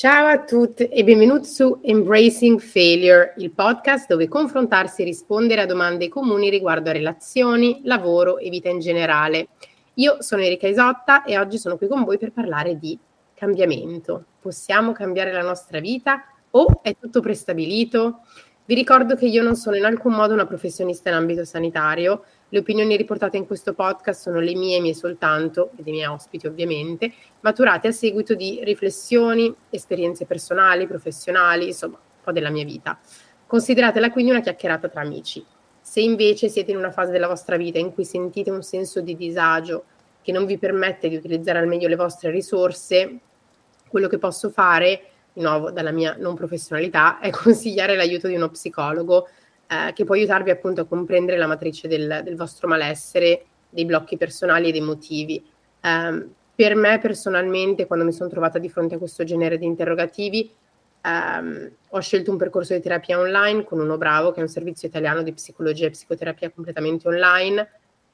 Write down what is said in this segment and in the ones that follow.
Ciao a tutti e benvenuti su Embracing Failure, il podcast dove confrontarsi e rispondere a domande comuni riguardo a relazioni, lavoro e vita in generale. Io sono Erika Isotta e oggi sono qui con voi per parlare di cambiamento. Possiamo cambiare la nostra vita o è tutto prestabilito? Vi ricordo che io non sono in alcun modo una professionista in ambito sanitario, le opinioni riportate in questo podcast sono le mie, mie soltanto, e dei miei ospiti ovviamente, maturate a seguito di riflessioni, esperienze personali, professionali, insomma, un po' della mia vita. Consideratela quindi una chiacchierata tra amici. Se invece siete in una fase della vostra vita in cui sentite un senso di disagio che non vi permette di utilizzare al meglio le vostre risorse, quello che posso fare, di nuovo dalla mia non professionalità, è consigliare l'aiuto di uno psicologo eh, che può aiutarvi appunto a comprendere la matrice del, del, vostro malessere, dei blocchi personali ed emotivi. Eh, per me personalmente, quando mi sono trovata di fronte a questo genere di interrogativi, ehm, ho scelto un percorso di terapia online con uno bravo, che è un servizio italiano di psicologia e psicoterapia completamente online,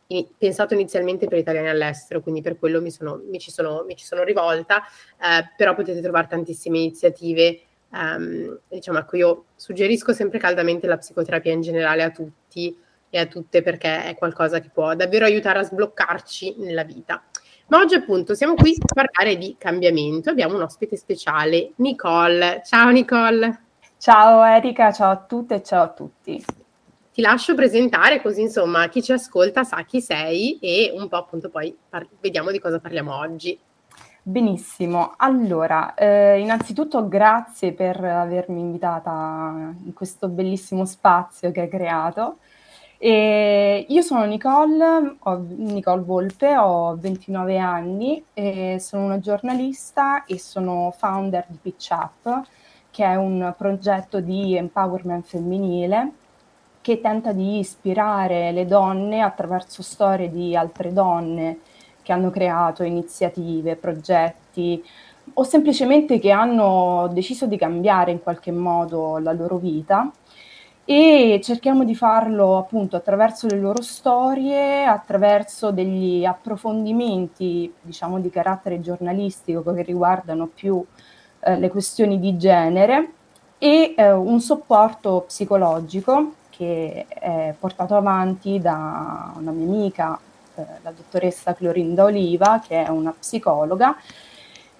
in, pensato inizialmente per italiani all'estero, quindi per quello mi, sono, mi, ci, sono, mi ci, sono, rivolta, eh, però potete trovare tantissime iniziative Um, diciamo, ecco, io suggerisco sempre caldamente la psicoterapia in generale a tutti e a tutte perché è qualcosa che può davvero aiutare a sbloccarci nella vita. Ma oggi appunto siamo qui per parlare di cambiamento. Abbiamo un ospite speciale, Nicole. Ciao Nicole. Ciao Erika, ciao a tutte e ciao a tutti. Ti lascio presentare così insomma chi ci ascolta sa chi sei e un po' appunto poi par- vediamo di cosa parliamo oggi. Benissimo, allora, eh, innanzitutto grazie per avermi invitata in questo bellissimo spazio che hai creato. E io sono Nicole, ho, Nicole Volpe, ho 29 anni, sono una giornalista e sono founder di Pitch Up, che è un progetto di empowerment femminile che tenta di ispirare le donne attraverso storie di altre donne che hanno creato iniziative, progetti o semplicemente che hanno deciso di cambiare in qualche modo la loro vita. E cerchiamo di farlo appunto attraverso le loro storie, attraverso degli approfondimenti, diciamo, di carattere giornalistico che riguardano più eh, le questioni di genere e eh, un supporto psicologico che è portato avanti da una mia amica eh, la dottoressa Clorinda Oliva, che è una psicologa,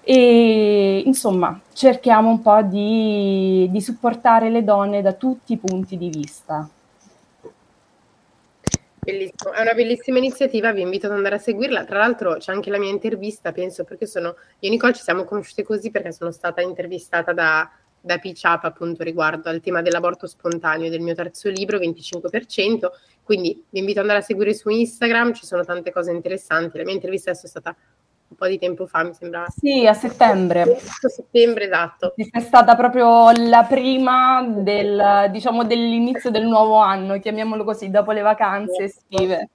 e insomma cerchiamo un po' di, di supportare le donne da tutti i punti di vista. Bellissimo, è una bellissima iniziativa, vi invito ad andare a seguirla. Tra l'altro c'è anche la mia intervista, penso, perché sono io e Nicole ci siamo conosciute così perché sono stata intervistata da, da Pitch appunto riguardo al tema dell'aborto spontaneo del mio terzo libro, 25%, quindi vi invito ad andare a seguire su Instagram, ci sono tante cose interessanti. La mia intervista adesso è stata un po' di tempo fa, mi sembra. Sì, a settembre. A settembre, esatto. È stata proprio la prima del, diciamo, dell'inizio del nuovo anno, chiamiamolo così, dopo le vacanze estive.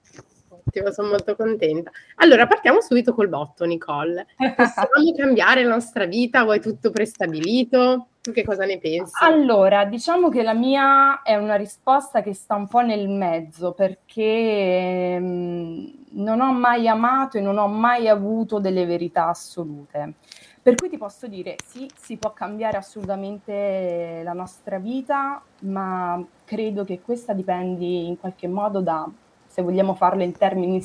Ottimo, sono molto contenta. Allora, partiamo subito col botto, Nicole. Possiamo cambiare la nostra vita è tutto prestabilito? Tu che cosa ne pensi? Allora, diciamo che la mia è una risposta che sta un po' nel mezzo perché mm, non ho mai amato e non ho mai avuto delle verità assolute. Per cui ti posso dire sì, si può cambiare assolutamente la nostra vita, ma credo che questa dipendi in qualche modo da, se vogliamo farlo in termini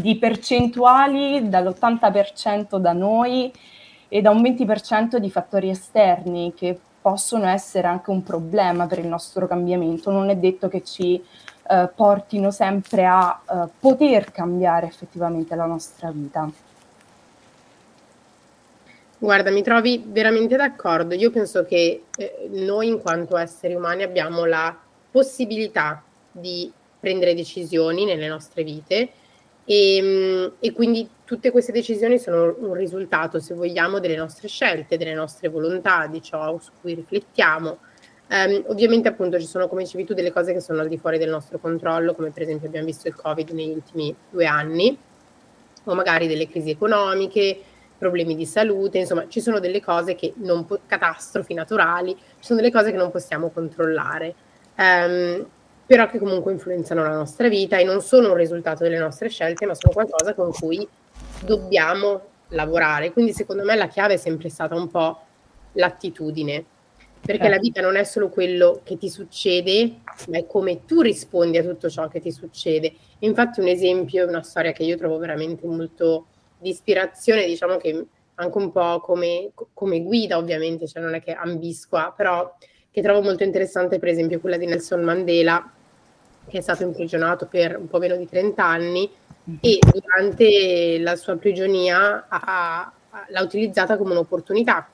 di percentuali, dall'80% da noi e da un 20% di fattori esterni che possono essere anche un problema per il nostro cambiamento. Non è detto che ci eh, portino sempre a eh, poter cambiare effettivamente la nostra vita. Guarda, mi trovi veramente d'accordo. Io penso che eh, noi in quanto esseri umani abbiamo la possibilità di prendere decisioni nelle nostre vite e, ehm, e, quindi tutte queste decisioni sono un risultato, se vogliamo, delle nostre scelte, delle nostre volontà, di ciò su cui riflettiamo. Um, ovviamente appunto ci sono, come dicevi tu, delle cose che sono al di fuori del nostro controllo, come per esempio abbiamo visto il Covid negli ultimi due anni, o magari delle crisi economiche, problemi di salute, insomma ci sono delle cose che non, po- catastrofi naturali, ci sono delle cose che non possiamo controllare. Um, però che comunque influenzano la nostra vita e non sono un risultato delle nostre scelte, ma sono qualcosa con cui dobbiamo lavorare. Quindi secondo me la chiave è sempre stata un po' l'attitudine, perché la vita non è solo quello che ti succede, ma è come tu rispondi a tutto ciò che ti succede. Infatti un esempio, una storia che io trovo veramente molto di ispirazione, diciamo che anche un po' come, come guida ovviamente, cioè non è che ambisqua, però che trovo molto interessante per esempio quella di Nelson Mandela, che è stato imprigionato per un po' meno di 30 anni e durante la sua prigionia ha, l'ha utilizzata come un'opportunità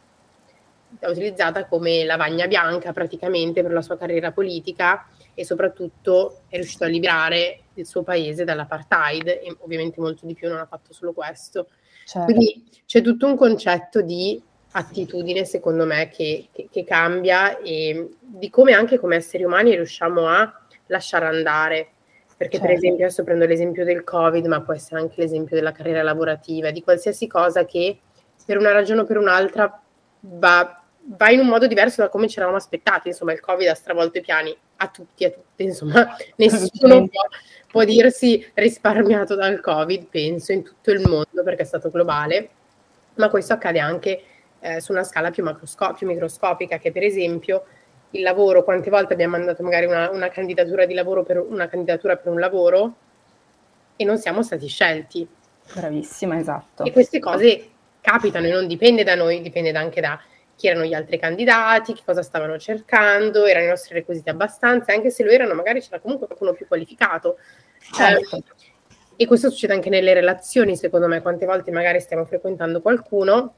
l'ha utilizzata come lavagna bianca praticamente per la sua carriera politica e soprattutto è riuscito a liberare il suo paese dall'apartheid e ovviamente molto di più non ha fatto solo questo. Certo. Quindi c'è tutto un concetto di attitudine secondo me che, che, che cambia e di come anche come esseri umani riusciamo a lasciare andare perché certo. per esempio adesso prendo l'esempio del covid ma può essere anche l'esempio della carriera lavorativa di qualsiasi cosa che per una ragione o per un'altra va va in un modo diverso da come ci eravamo aspettati. Insomma, il Covid ha stravolto i piani a tutti, a tutte. Insomma, nessuno può, può, dirsi risparmiato dal Covid, penso, in tutto il mondo perché è stato globale. Ma questo accade anche eh, su una scala più, più microscopica, che per esempio il lavoro, quante volte abbiamo mandato magari una, una candidatura di lavoro per una candidatura per un lavoro e non siamo stati scelti. Bravissima, esatto. E queste cose capitano e non dipende da noi, dipende anche da chi erano gli altri candidati, che cosa stavano cercando, erano i nostri requisiti abbastanza, anche se lo erano magari c'era comunque qualcuno più qualificato. Certo. Eh, e questo succede anche nelle relazioni, secondo me, quante volte magari stiamo frequentando qualcuno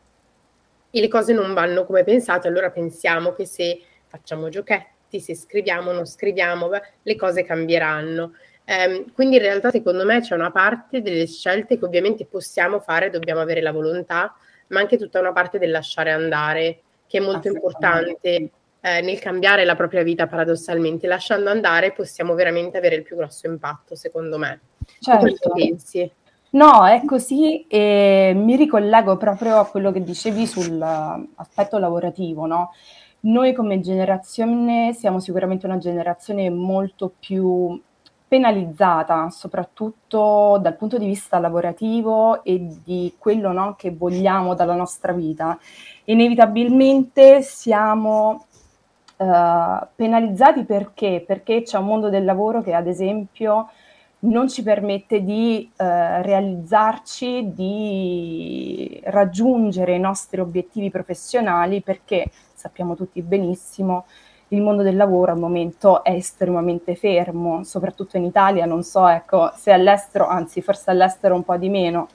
e le cose non vanno come pensate, allora pensiamo che se facciamo giochetti, se scriviamo o non scriviamo, beh, le cose cambieranno. Eh, quindi in realtà secondo me c'è una parte delle scelte che ovviamente possiamo fare, dobbiamo avere la volontà, ma anche tutta una parte del lasciare andare che è molto importante eh, nel cambiare la propria vita paradossalmente. Lasciando andare possiamo veramente avere il più grosso impatto, secondo me. Certo. pensi? No, è così e mi ricollego proprio a quello che dicevi sull'aspetto lavorativo, no? Noi come generazione siamo sicuramente una generazione molto più penalizzata, soprattutto dal punto di vista lavorativo e di quello no, che vogliamo dalla nostra vita inevitabilmente siamo uh, penalizzati perché? Perché c'è un mondo del lavoro che ad esempio non ci permette di uh, realizzarci, di raggiungere i nostri obiettivi professionali perché sappiamo tutti benissimo il mondo del lavoro al momento è estremamente fermo, soprattutto in Italia, non so ecco, se all'estero, anzi forse all'estero un po' di meno,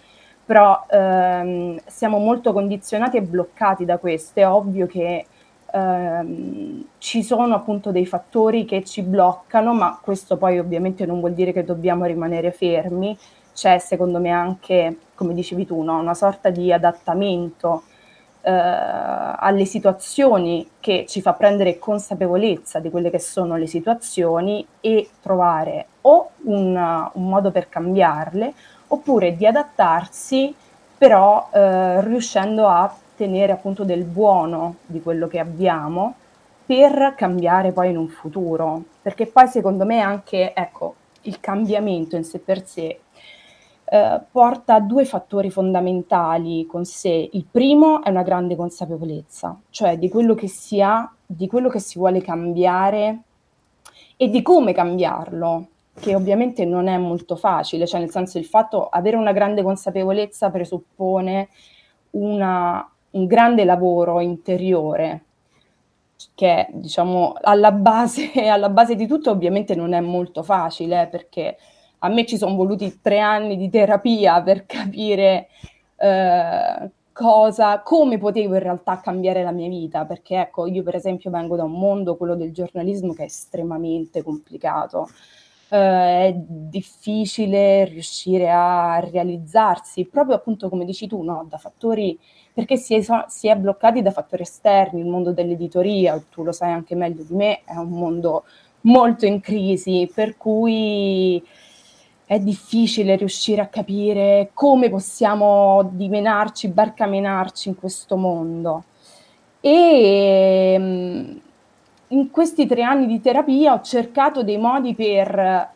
però ehm, siamo molto condizionati e bloccati da questo. È ovvio che ehm, ci sono appunto dei fattori che ci bloccano, ma questo poi ovviamente non vuol dire che dobbiamo rimanere fermi. C'è secondo me anche, come dicevi tu, no? una sorta di adattamento eh, alle situazioni che ci fa prendere consapevolezza di quelle che sono le situazioni e trovare o un, un modo per cambiarle oppure di adattarsi però eh, riuscendo a tenere appunto del buono di quello che abbiamo per cambiare poi in un futuro, perché poi secondo me anche ecco, il cambiamento in sé per sé eh, porta a due fattori fondamentali con sé. Il primo è una grande consapevolezza, cioè di quello che si ha, di quello che si vuole cambiare e di come cambiarlo, che ovviamente non è molto facile, cioè nel senso il fatto avere una grande consapevolezza presuppone una, un grande lavoro interiore che diciamo alla base, alla base di tutto ovviamente non è molto facile perché a me ci sono voluti tre anni di terapia per capire eh, cosa, come potevo in realtà cambiare la mia vita, perché ecco, io per esempio vengo da un mondo, quello del giornalismo, che è estremamente complicato eh, è difficile riuscire a realizzarsi, proprio appunto come dici tu, no? da fattori, perché si è, si è bloccati da fattori esterni, il mondo dell'editoria, tu lo sai anche meglio di me, è un mondo molto in crisi, per cui è difficile riuscire a capire come possiamo dimenarci, barcamenarci in questo mondo. E ehm, in questi tre anni di terapia ho cercato dei modi per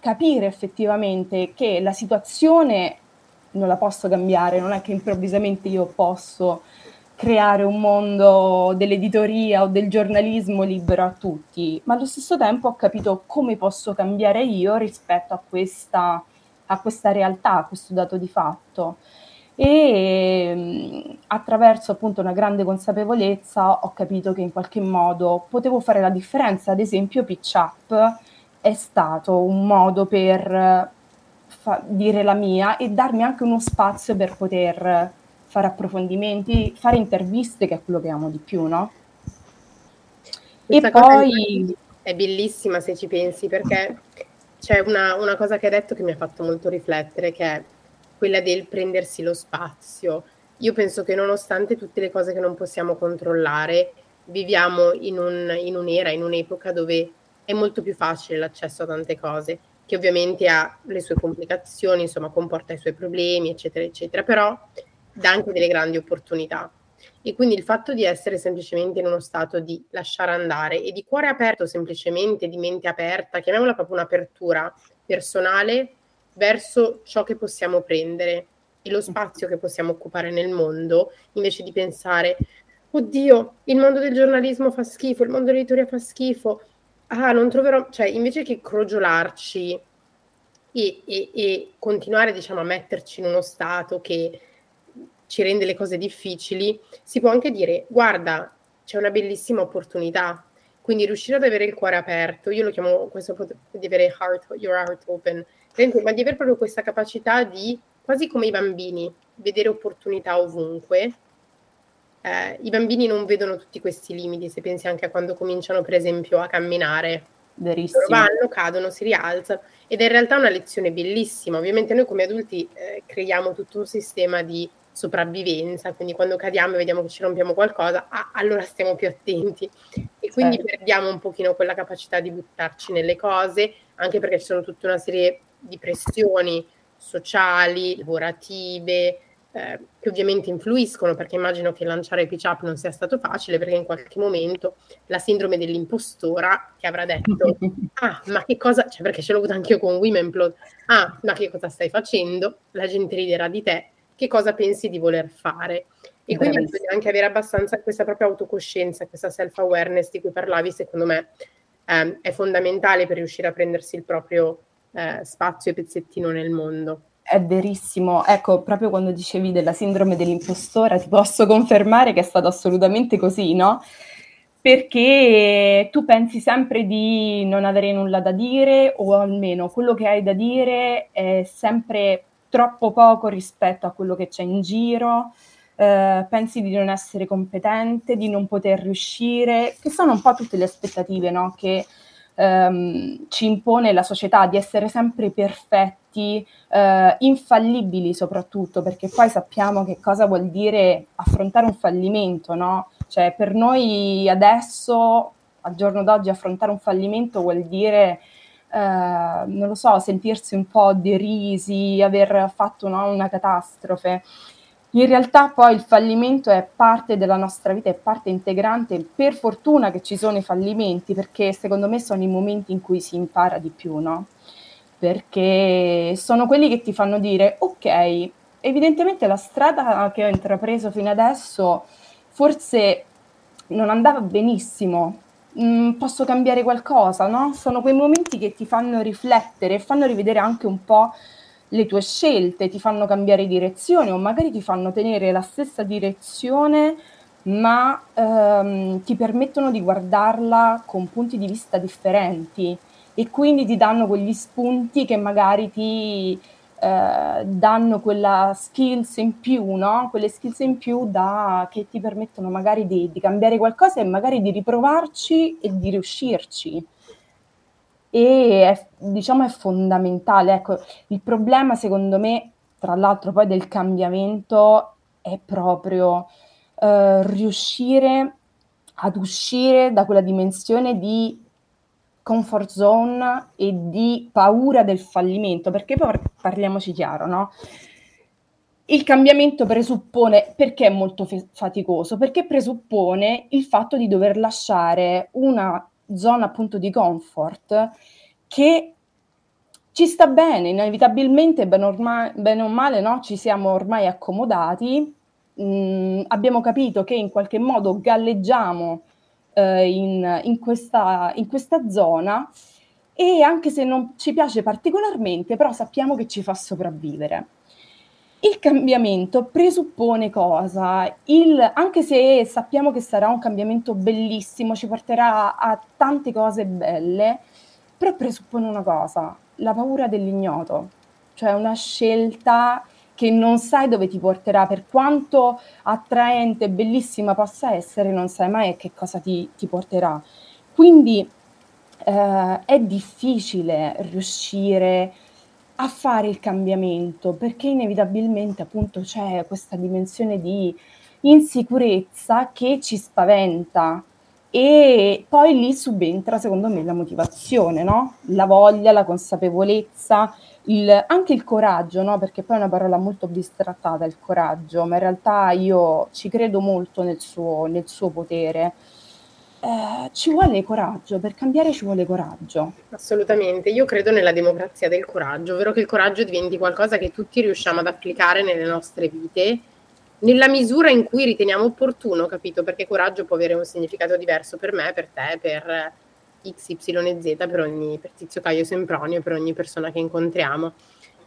capire effettivamente che la situazione non la posso cambiare, non è che improvvisamente io posso creare un mondo dell'editoria o del giornalismo libero a tutti, ma allo stesso tempo ho capito come posso cambiare io rispetto a questa, a questa realtà, a questo dato di fatto. E mh, attraverso appunto una grande consapevolezza ho capito che in qualche modo potevo fare la differenza. Ad esempio, Pitch Up è stato un modo per fa- dire la mia e darmi anche uno spazio per poter fare approfondimenti, fare interviste, che è quello che amo di più, no? Questa e poi è bellissima se ci pensi, perché c'è una, una, cosa che hai detto che mi ha fatto molto riflettere, che è quella del prendersi lo spazio. Io penso che nonostante tutte le cose che non possiamo controllare, viviamo in, un, in un'era, in un'epoca dove è molto più facile l'accesso a tante cose, che ovviamente ha le sue complicazioni, insomma, comporta i suoi problemi, eccetera, eccetera, però dà anche delle grandi opportunità. E quindi il fatto di essere semplicemente in uno stato di lasciare andare e di cuore aperto, semplicemente di mente aperta, chiamiamola proprio un'apertura personale verso ciò che possiamo prendere e lo spazio che possiamo occupare nel mondo, invece di pensare, oddio, il mondo del giornalismo fa schifo, il mondo dell'editoria fa schifo, ah, non troverò, cioè invece che crogiolarci e, e, e continuare, diciamo, a metterci in uno stato che ci rende le cose difficili, si può anche dire, guarda, c'è una bellissima opportunità. Quindi riuscire ad avere il cuore aperto, io lo chiamo questo di avere heart, your heart open, ma di avere proprio questa capacità di, quasi come i bambini, vedere opportunità ovunque. Eh, I bambini non vedono tutti questi limiti, se pensi anche a quando cominciano, per esempio, a camminare. Verissimo. Loro vanno, cadono, si rialzano ed è in realtà una lezione bellissima. Ovviamente noi come adulti eh, creiamo tutto un sistema di sopravvivenza, quindi quando cadiamo e vediamo che ci rompiamo qualcosa, ah, allora stiamo più attenti e quindi certo. perdiamo un pochino quella capacità di buttarci nelle cose, anche perché ci sono tutta una serie di pressioni sociali, lavorative, eh, che ovviamente influiscono, perché immagino che lanciare pitch up non sia stato facile, perché in qualche momento la sindrome dell'impostora che avrà detto, ah, ma che cosa, cioè perché ce l'ho avuto anche io con Womenplot, ah, ma che cosa stai facendo? La gente riderà di te che cosa pensi di voler fare. E quindi Bravissimo. bisogna anche avere abbastanza questa propria autocoscienza, questa self-awareness di cui parlavi, secondo me eh, è fondamentale per riuscire a prendersi il proprio eh, spazio e pezzettino nel mondo. È verissimo, ecco, proprio quando dicevi della sindrome dell'impostora, ti posso confermare che è stato assolutamente così, no? Perché tu pensi sempre di non avere nulla da dire o almeno quello che hai da dire è sempre troppo poco rispetto a quello che c'è in giro, eh, pensi di non essere competente, di non poter riuscire, che sono un po' tutte le aspettative no? che ehm, ci impone la società di essere sempre perfetti, eh, infallibili soprattutto, perché poi sappiamo che cosa vuol dire affrontare un fallimento, no? Cioè per noi adesso, al giorno d'oggi, affrontare un fallimento vuol dire eh, non lo so, sentirsi un po' derisi, aver fatto no, una catastrofe. In realtà poi il fallimento è parte della nostra vita, è parte integrante. Per fortuna che ci sono i fallimenti, perché secondo me sono i momenti in cui si impara di più, no? Perché sono quelli che ti fanno dire, ok, evidentemente la strada che ho intrapreso fino adesso forse non andava benissimo, Mm, posso cambiare qualcosa, no? Sono quei momenti che ti fanno riflettere e fanno rivedere anche un po' le tue scelte, ti fanno cambiare direzione o magari ti fanno tenere la stessa direzione, ma ehm, ti permettono di guardarla con punti di vista differenti e quindi ti danno quegli spunti che magari ti eh, danno quella skills in più, no? Quelle skills in più da, che ti permettono magari di, di, cambiare qualcosa e magari di riprovarci e di riuscirci. E è, diciamo è fondamentale. Ecco, il problema secondo me, tra l'altro poi del cambiamento, è proprio eh, riuscire ad uscire da quella dimensione di comfort zone e di paura del fallimento, perché poi parliamoci chiaro, no? Il cambiamento presuppone, perché è molto faticoso? Perché presuppone il fatto di dover lasciare una zona appunto di comfort che ci sta bene, inevitabilmente, bene, ormai, bene o male, no? ci siamo ormai accomodati, mh, abbiamo capito che in qualche modo galleggiamo eh, in, in, questa, in questa zona e anche se non ci piace particolarmente, però sappiamo che ci fa sopravvivere. Il cambiamento presuppone cosa? Il, anche se sappiamo che sarà un cambiamento bellissimo, ci porterà a tante cose belle, però presuppone una cosa, la paura dell'ignoto, cioè una scelta che non sai dove ti porterà, per quanto attraente e bellissima possa essere, non sai mai che cosa ti, ti porterà. Quindi eh, è difficile riuscire a fare il cambiamento perché inevitabilmente appunto c'è questa dimensione di insicurezza che ci spaventa e poi lì subentra secondo me la motivazione, no? la voglia, la consapevolezza, il, anche il coraggio, no? perché poi è una parola molto bistrattata il coraggio, ma in realtà io ci credo molto nel suo, nel suo potere. Eh, ci vuole coraggio, per cambiare ci vuole coraggio. Assolutamente, io credo nella democrazia del coraggio, ovvero che il coraggio diventi qualcosa che tutti riusciamo ad applicare nelle nostre vite, nella misura in cui riteniamo opportuno, capito? Perché coraggio può avere un significato diverso per me, per te, per X, Y e Z per ogni per Tizio Caio Sempronio, per ogni persona che incontriamo.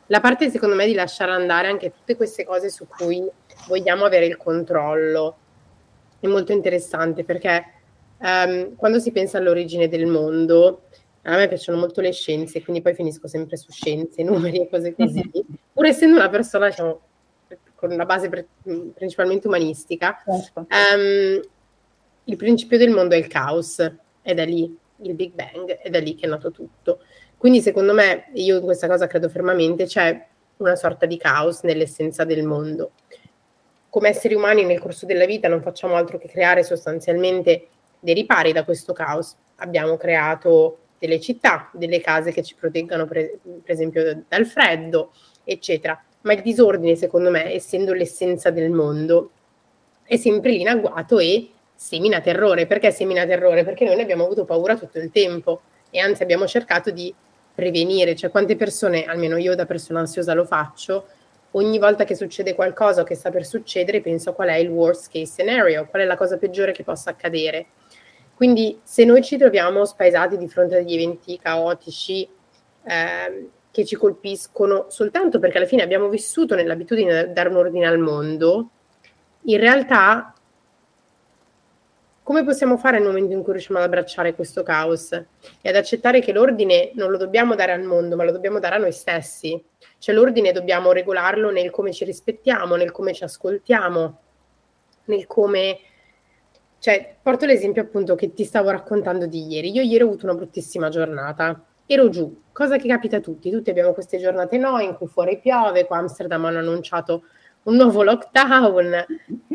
La parte secondo me di lasciare andare anche tutte queste cose su cui vogliamo avere il controllo è molto interessante perché um, quando si pensa all'origine del mondo, a me piacciono molto le scienze, quindi poi finisco sempre su scienze, numeri e cose così, pur essendo una persona, diciamo, con una base pre- principalmente umanistica, certo. um, il principio del mondo è il caos, è da lì il Big Bang, è da lì che è nato tutto. Quindi secondo me, io in questa cosa credo fermamente, c'è una sorta di caos nell'essenza del mondo. Come esseri umani nel corso della vita non facciamo altro che creare sostanzialmente dei ripari da questo caos. Abbiamo creato delle città, delle case che ci proteggano per, per esempio dal freddo, eccetera. Ma il disordine, secondo me, essendo l'essenza del mondo, è sempre lì in agguato e semina terrore. Perché semina terrore? Perché noi ne abbiamo avuto paura tutto il tempo e anzi abbiamo cercato di prevenire. Cioè quante persone, almeno io da persona ansiosa lo faccio, ogni volta che succede qualcosa che sta per succedere penso qual è il worst case scenario, qual è la cosa peggiore che possa accadere. Quindi se noi ci troviamo spaesati di fronte a degli eventi caotici eh, che ci colpiscono soltanto perché alla fine abbiamo vissuto nell'abitudine di dare un ordine al mondo, in realtà come possiamo fare nel momento in cui riusciamo ad abbracciare questo caos e ad accettare che l'ordine non lo dobbiamo dare al mondo, ma lo dobbiamo dare a noi stessi? Cioè l'ordine dobbiamo regolarlo nel come ci rispettiamo, nel come ci ascoltiamo, nel come... Cioè, porto l'esempio appunto che ti stavo raccontando di ieri. Io ieri ho avuto una bruttissima giornata. Ero giù, cosa che capita a tutti. Tutti abbiamo queste giornate no, in cui fuori piove, qua Amsterdam hanno annunciato un nuovo lockdown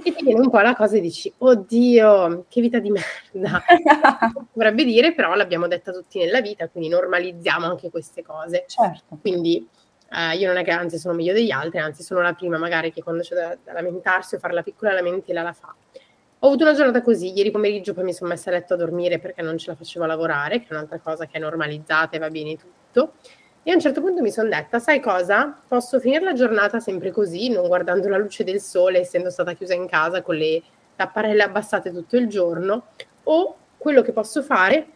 e ti viene un po' la cosa e dici oddio che vita di merda dovrebbe dire però l'abbiamo detta tutti nella vita quindi normalizziamo anche queste cose certo. quindi eh, io non è che anzi sono meglio degli altri anzi sono la prima magari che quando c'è da, da lamentarsi o fare la piccola lamentela la fa ho avuto una giornata così, ieri pomeriggio poi mi sono messa a letto a dormire perché non ce la facevo lavorare, che è un'altra cosa che è normalizzata e va bene tutto. E a un certo punto mi sono detta, sai cosa? Posso finire la giornata sempre così, non guardando la luce del sole, essendo stata chiusa in casa con le tapparelle abbassate tutto il giorno, o quello che posso fare,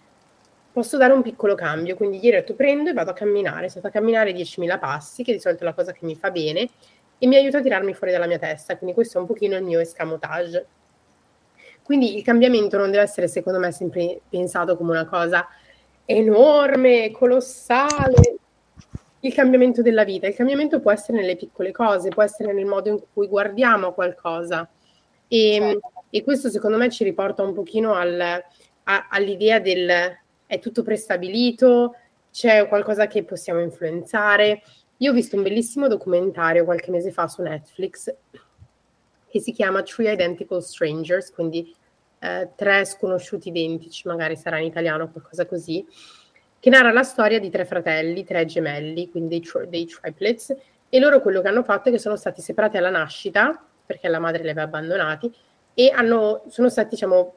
posso dare un piccolo cambio. Quindi ieri ho detto prendo e vado a camminare, sono stata a camminare 10.000 passi, che di solito è la cosa che mi fa bene, e mi aiuta a tirarmi fuori dalla mia testa. Quindi questo è un pochino il mio escamotage. Quindi il cambiamento non deve essere, secondo me, sempre pensato come una cosa enorme, colossale, il cambiamento della vita. Il cambiamento può essere nelle piccole cose, può essere nel modo in cui guardiamo qualcosa. E, certo. e questo secondo me ci riporta un pochino al, a, all'idea del è tutto prestabilito, c'è qualcosa che possiamo influenzare. Io ho visto un bellissimo documentario qualche mese fa su Netflix che si chiama Three Identical Strangers, quindi eh, tre sconosciuti identici, magari sarà in italiano o qualcosa così, che narra la storia di tre fratelli, tre gemelli, quindi dei, tri- dei triplets, e loro quello che hanno fatto è che sono stati separati alla nascita, perché la madre li aveva abbandonati, e hanno, sono stati, diciamo,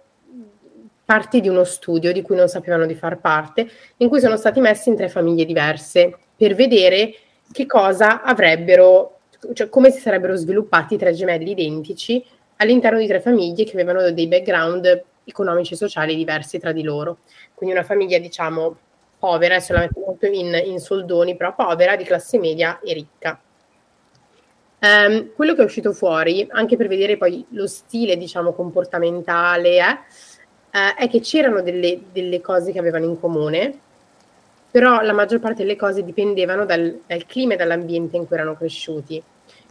parte di uno studio di cui non sapevano di far parte, in cui sono stati messi in tre famiglie diverse, per vedere che cosa avrebbero, cioè come si sarebbero sviluppati tre gemelli identici all'interno di tre famiglie che avevano dei background economici e sociali diversi tra di loro. Quindi una famiglia, diciamo, povera, adesso la metto molto in, in soldoni, però povera, di classe media e ricca. Um, quello che è uscito fuori, anche per vedere poi lo stile, diciamo, comportamentale, eh, uh, è che c'erano delle, delle, cose che avevano in comune, però la maggior parte delle cose dipendevano dal, dal clima e dall'ambiente in cui erano cresciuti.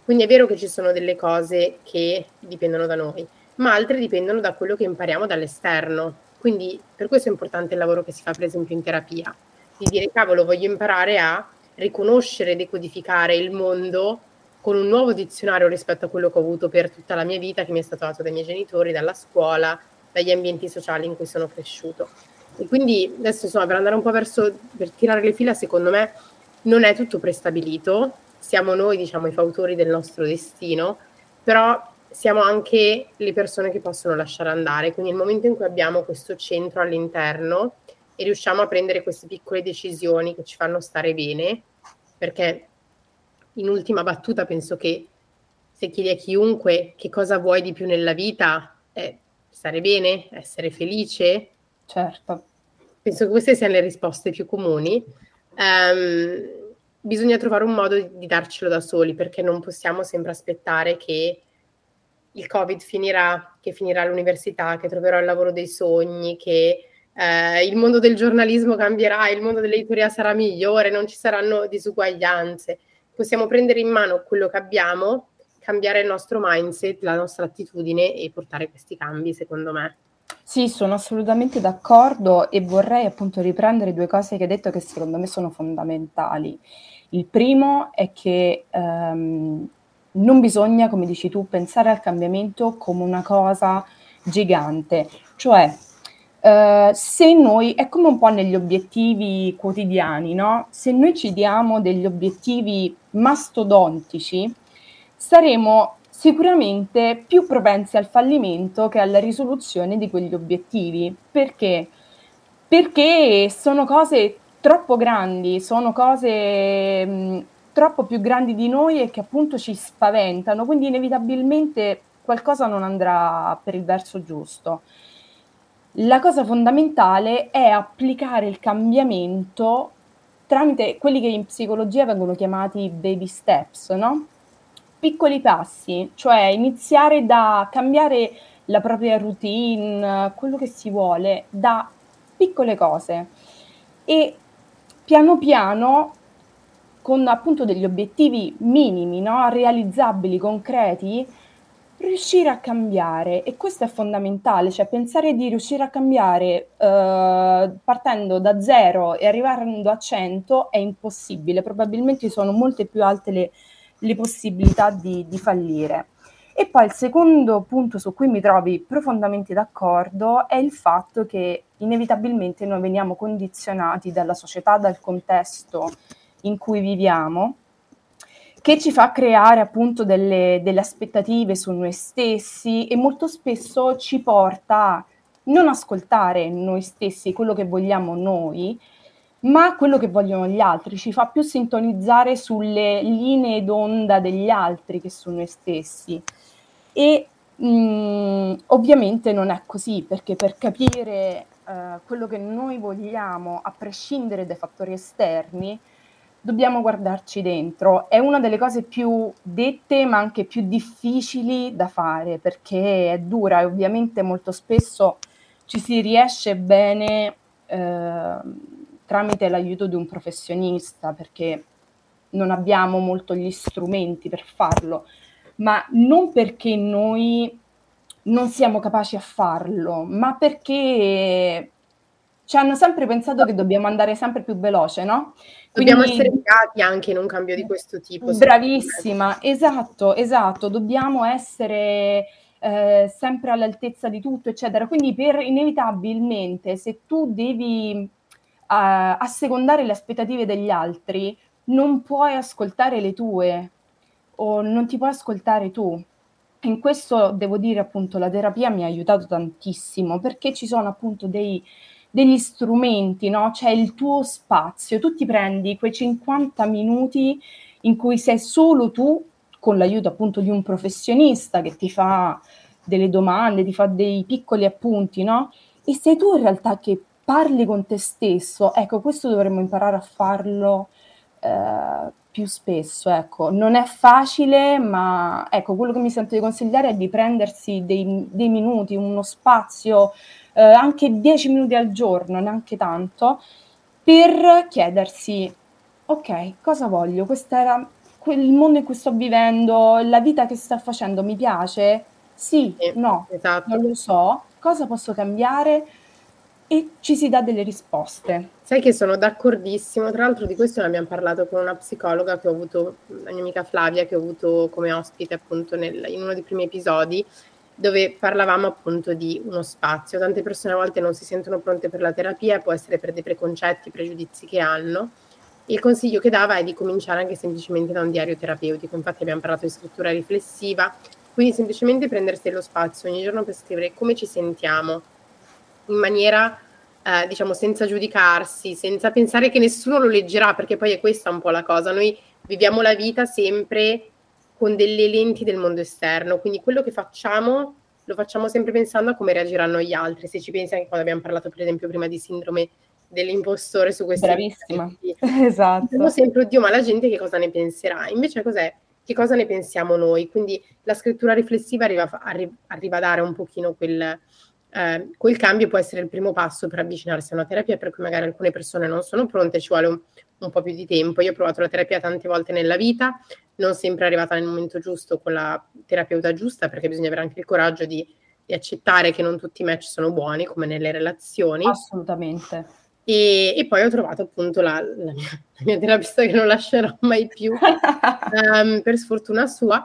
Quindi è vero che ci sono delle cose che dipendono da noi, ma altre dipendono da quello che impariamo dall'esterno. Quindi per questo è importante il lavoro che si fa per esempio in terapia, di dire cavolo voglio imparare a riconoscere e decodificare il mondo con un nuovo dizionario rispetto a quello che ho avuto per tutta la mia vita, che mi è stato dato dai miei genitori, dalla scuola, dagli ambienti sociali in cui sono cresciuto. E quindi adesso insomma per andare un po' verso, per tirare le fila, secondo me non è tutto prestabilito, siamo noi diciamo i fautori del nostro destino, però siamo anche le persone che possono lasciare andare, quindi nel momento in cui abbiamo questo centro all'interno e riusciamo a prendere queste piccole decisioni che ci fanno stare bene, perché in ultima battuta penso che se chiedi a chiunque che cosa vuoi di più nella vita, è stare bene, essere felice. Certo. Penso che queste siano le risposte più comuni. Um, bisogna trovare un modo di, di darcelo da soli perché non possiamo sempre aspettare che il Covid finirà, che finirà l'università, che troverò il lavoro dei sogni, che eh, il mondo del giornalismo cambierà, il mondo dell'editoria sarà migliore, non ci saranno disuguaglianze possiamo prendere in mano quello che abbiamo, cambiare il nostro mindset, la nostra attitudine e portare questi cambi, secondo me. Sì, sono assolutamente d'accordo e vorrei appunto riprendere due cose che hai detto che secondo me sono fondamentali. Il primo è che ehm, non bisogna, come dici tu, pensare al cambiamento come una cosa gigante, cioè Uh, se noi, è come un po' negli obiettivi quotidiani, no? Se noi ci diamo degli obiettivi mastodontici, saremo sicuramente più propensi al fallimento che alla risoluzione di quegli obiettivi. Perché? Perché sono cose troppo grandi, sono cose mh, troppo più grandi di noi e che appunto ci spaventano, quindi inevitabilmente qualcosa non andrà per il verso giusto. La cosa fondamentale è applicare il cambiamento tramite quelli che in psicologia vengono chiamati baby steps, no? Piccoli passi, cioè iniziare da cambiare la propria routine, quello che si vuole, da piccole cose e piano piano con appunto degli obiettivi minimi, no? realizzabili, concreti, riuscire a cambiare e questo è fondamentale, cioè pensare di riuscire a cambiare eh, partendo da zero e arrivando a 100 è impossibile, probabilmente sono molte più alte le, le possibilità di, di fallire. E poi il secondo punto su cui mi trovi profondamente d'accordo è il fatto che inevitabilmente noi veniamo condizionati dalla società, dal contesto in cui viviamo che ci fa creare appunto delle, delle aspettative su noi stessi e molto spesso ci porta a non ascoltare noi stessi, quello che vogliamo noi, ma quello che vogliono gli altri, ci fa più sintonizzare sulle linee d'onda degli altri che su noi stessi. E mh, mm, ovviamente non è così, perché per capire uh, quello che noi vogliamo, a prescindere dai fattori esterni, dobbiamo guardarci dentro. È una delle cose più dette, ma anche più difficili da fare, perché è dura e ovviamente molto spesso ci si riesce bene eh, tramite l'aiuto di un professionista, perché non abbiamo molto gli strumenti per farlo, ma non perché noi non siamo capaci a farlo, ma perché ci hanno sempre pensato che dobbiamo andare sempre più veloce, no? Quindi, dobbiamo essere legati anche in un cambio di questo tipo. Bravissima, esatto, esatto, dobbiamo essere eh, sempre all'altezza di tutto, eccetera. Quindi per inevitabilmente, se tu devi assecondare le aspettative degli altri, non puoi ascoltare le tue o non ti puoi ascoltare tu. In questo devo dire appunto la terapia mi ha aiutato tantissimo perché ci sono appunto dei degli strumenti, no? C'è il tuo spazio, tu ti prendi quei 50 minuti in cui sei solo tu, con l'aiuto appunto di un professionista che ti fa delle domande, ti fa dei piccoli appunti, no? E sei tu in realtà che parli con te stesso. Ecco, questo dovremmo imparare a farlo eh, più spesso. Ecco, non è facile, ma ecco, quello che mi sento di consigliare è di prendersi dei, dei minuti, uno spazio, eh, anche dieci minuti al giorno, neanche tanto, per chiedersi, ok, cosa voglio? Questo era il mondo in cui sto vivendo, la vita che sto facendo mi piace? Sì, sì no, esatto. non lo so. Cosa posso cambiare? E ci si dà delle risposte. Sai che sono d'accordissimo, tra l'altro di questo ne abbiamo parlato con una psicologa che ho avuto, la mia amica Flavia, che ho avuto come ospite appunto nel, in uno dei primi episodi, dove parlavamo appunto di uno spazio. Tante persone a volte non si sentono pronte per la terapia, può essere per dei preconcetti, pregiudizi che hanno. Il consiglio che dava è di cominciare anche semplicemente da un diario terapeutico, infatti abbiamo parlato di scrittura riflessiva, quindi semplicemente prendersi lo spazio ogni giorno per scrivere come ci sentiamo, in maniera, eh, diciamo, senza giudicarsi, senza pensare che nessuno lo leggerà, perché poi è questa un po' la cosa. Noi viviamo la vita sempre con delle lenti del mondo esterno, quindi quello che facciamo lo facciamo sempre pensando a come reagiranno gli altri. Se ci pensi anche quando abbiamo parlato, per esempio, prima di sindrome dell'impostore su questi Bravissima, esatto. Diciamo sempre, oddio, ma la gente che cosa ne penserà? Invece cos'è? che cosa ne pensiamo noi. Quindi la scrittura riflessiva arriva, arri- arriva a dare un pochino quel, eh, quel, cambio, può essere il primo passo per avvicinarsi a una terapia, per cui magari alcune persone non sono pronte, ci vuole un, un po' più di tempo. Io ho provato la terapia tante volte nella vita, non sempre arrivata nel momento giusto con la terapeuta giusta, perché bisogna avere anche il coraggio di, di accettare che non tutti i match sono buoni, come nelle relazioni. Assolutamente e, e, poi ho trovato appunto la, la, mia, la, mia, terapista che non lascerò mai più, um, per sfortuna sua,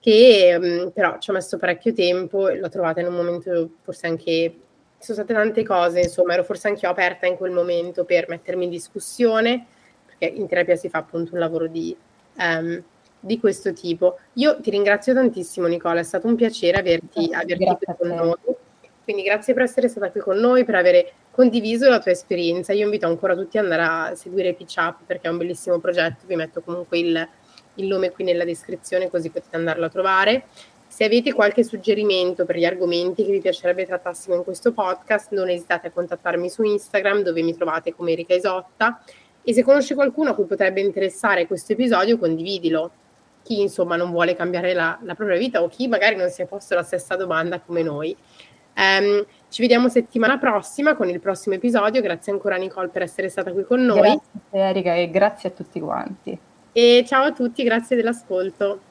che um, però ci ho messo parecchio tempo e l'ho trovata in un momento forse anche... Sono state tante cose, insomma, ero forse anche io aperta in quel momento per mettermi in discussione, perché in terapia si fa appunto un lavoro di, um, di questo tipo. Io ti ringrazio tantissimo Nicola, è stato un piacere averti, averti qui con noi. Quindi grazie per essere stata qui con noi, per avere condiviso la tua esperienza. Io invito ancora tutti ad andare a seguire Pitch Up perché è un bellissimo progetto. Vi metto comunque il, il nome qui nella descrizione così potete andarlo a trovare. Se avete qualche suggerimento per gli argomenti che vi piacerebbe trattassimo in questo podcast, non esitate a contattarmi su Instagram dove mi trovate come Erika Isotta e se conosci qualcuno a cui potrebbe interessare questo episodio, condividilo. Chi insomma non vuole cambiare la, la propria vita o chi magari non si è posto la stessa domanda come noi. Um, ci vediamo settimana prossima con il prossimo episodio. Grazie ancora Nicole per essere stata qui con noi. Grazie Erika e grazie a tutti quanti. E ciao a tutti, grazie dell'ascolto.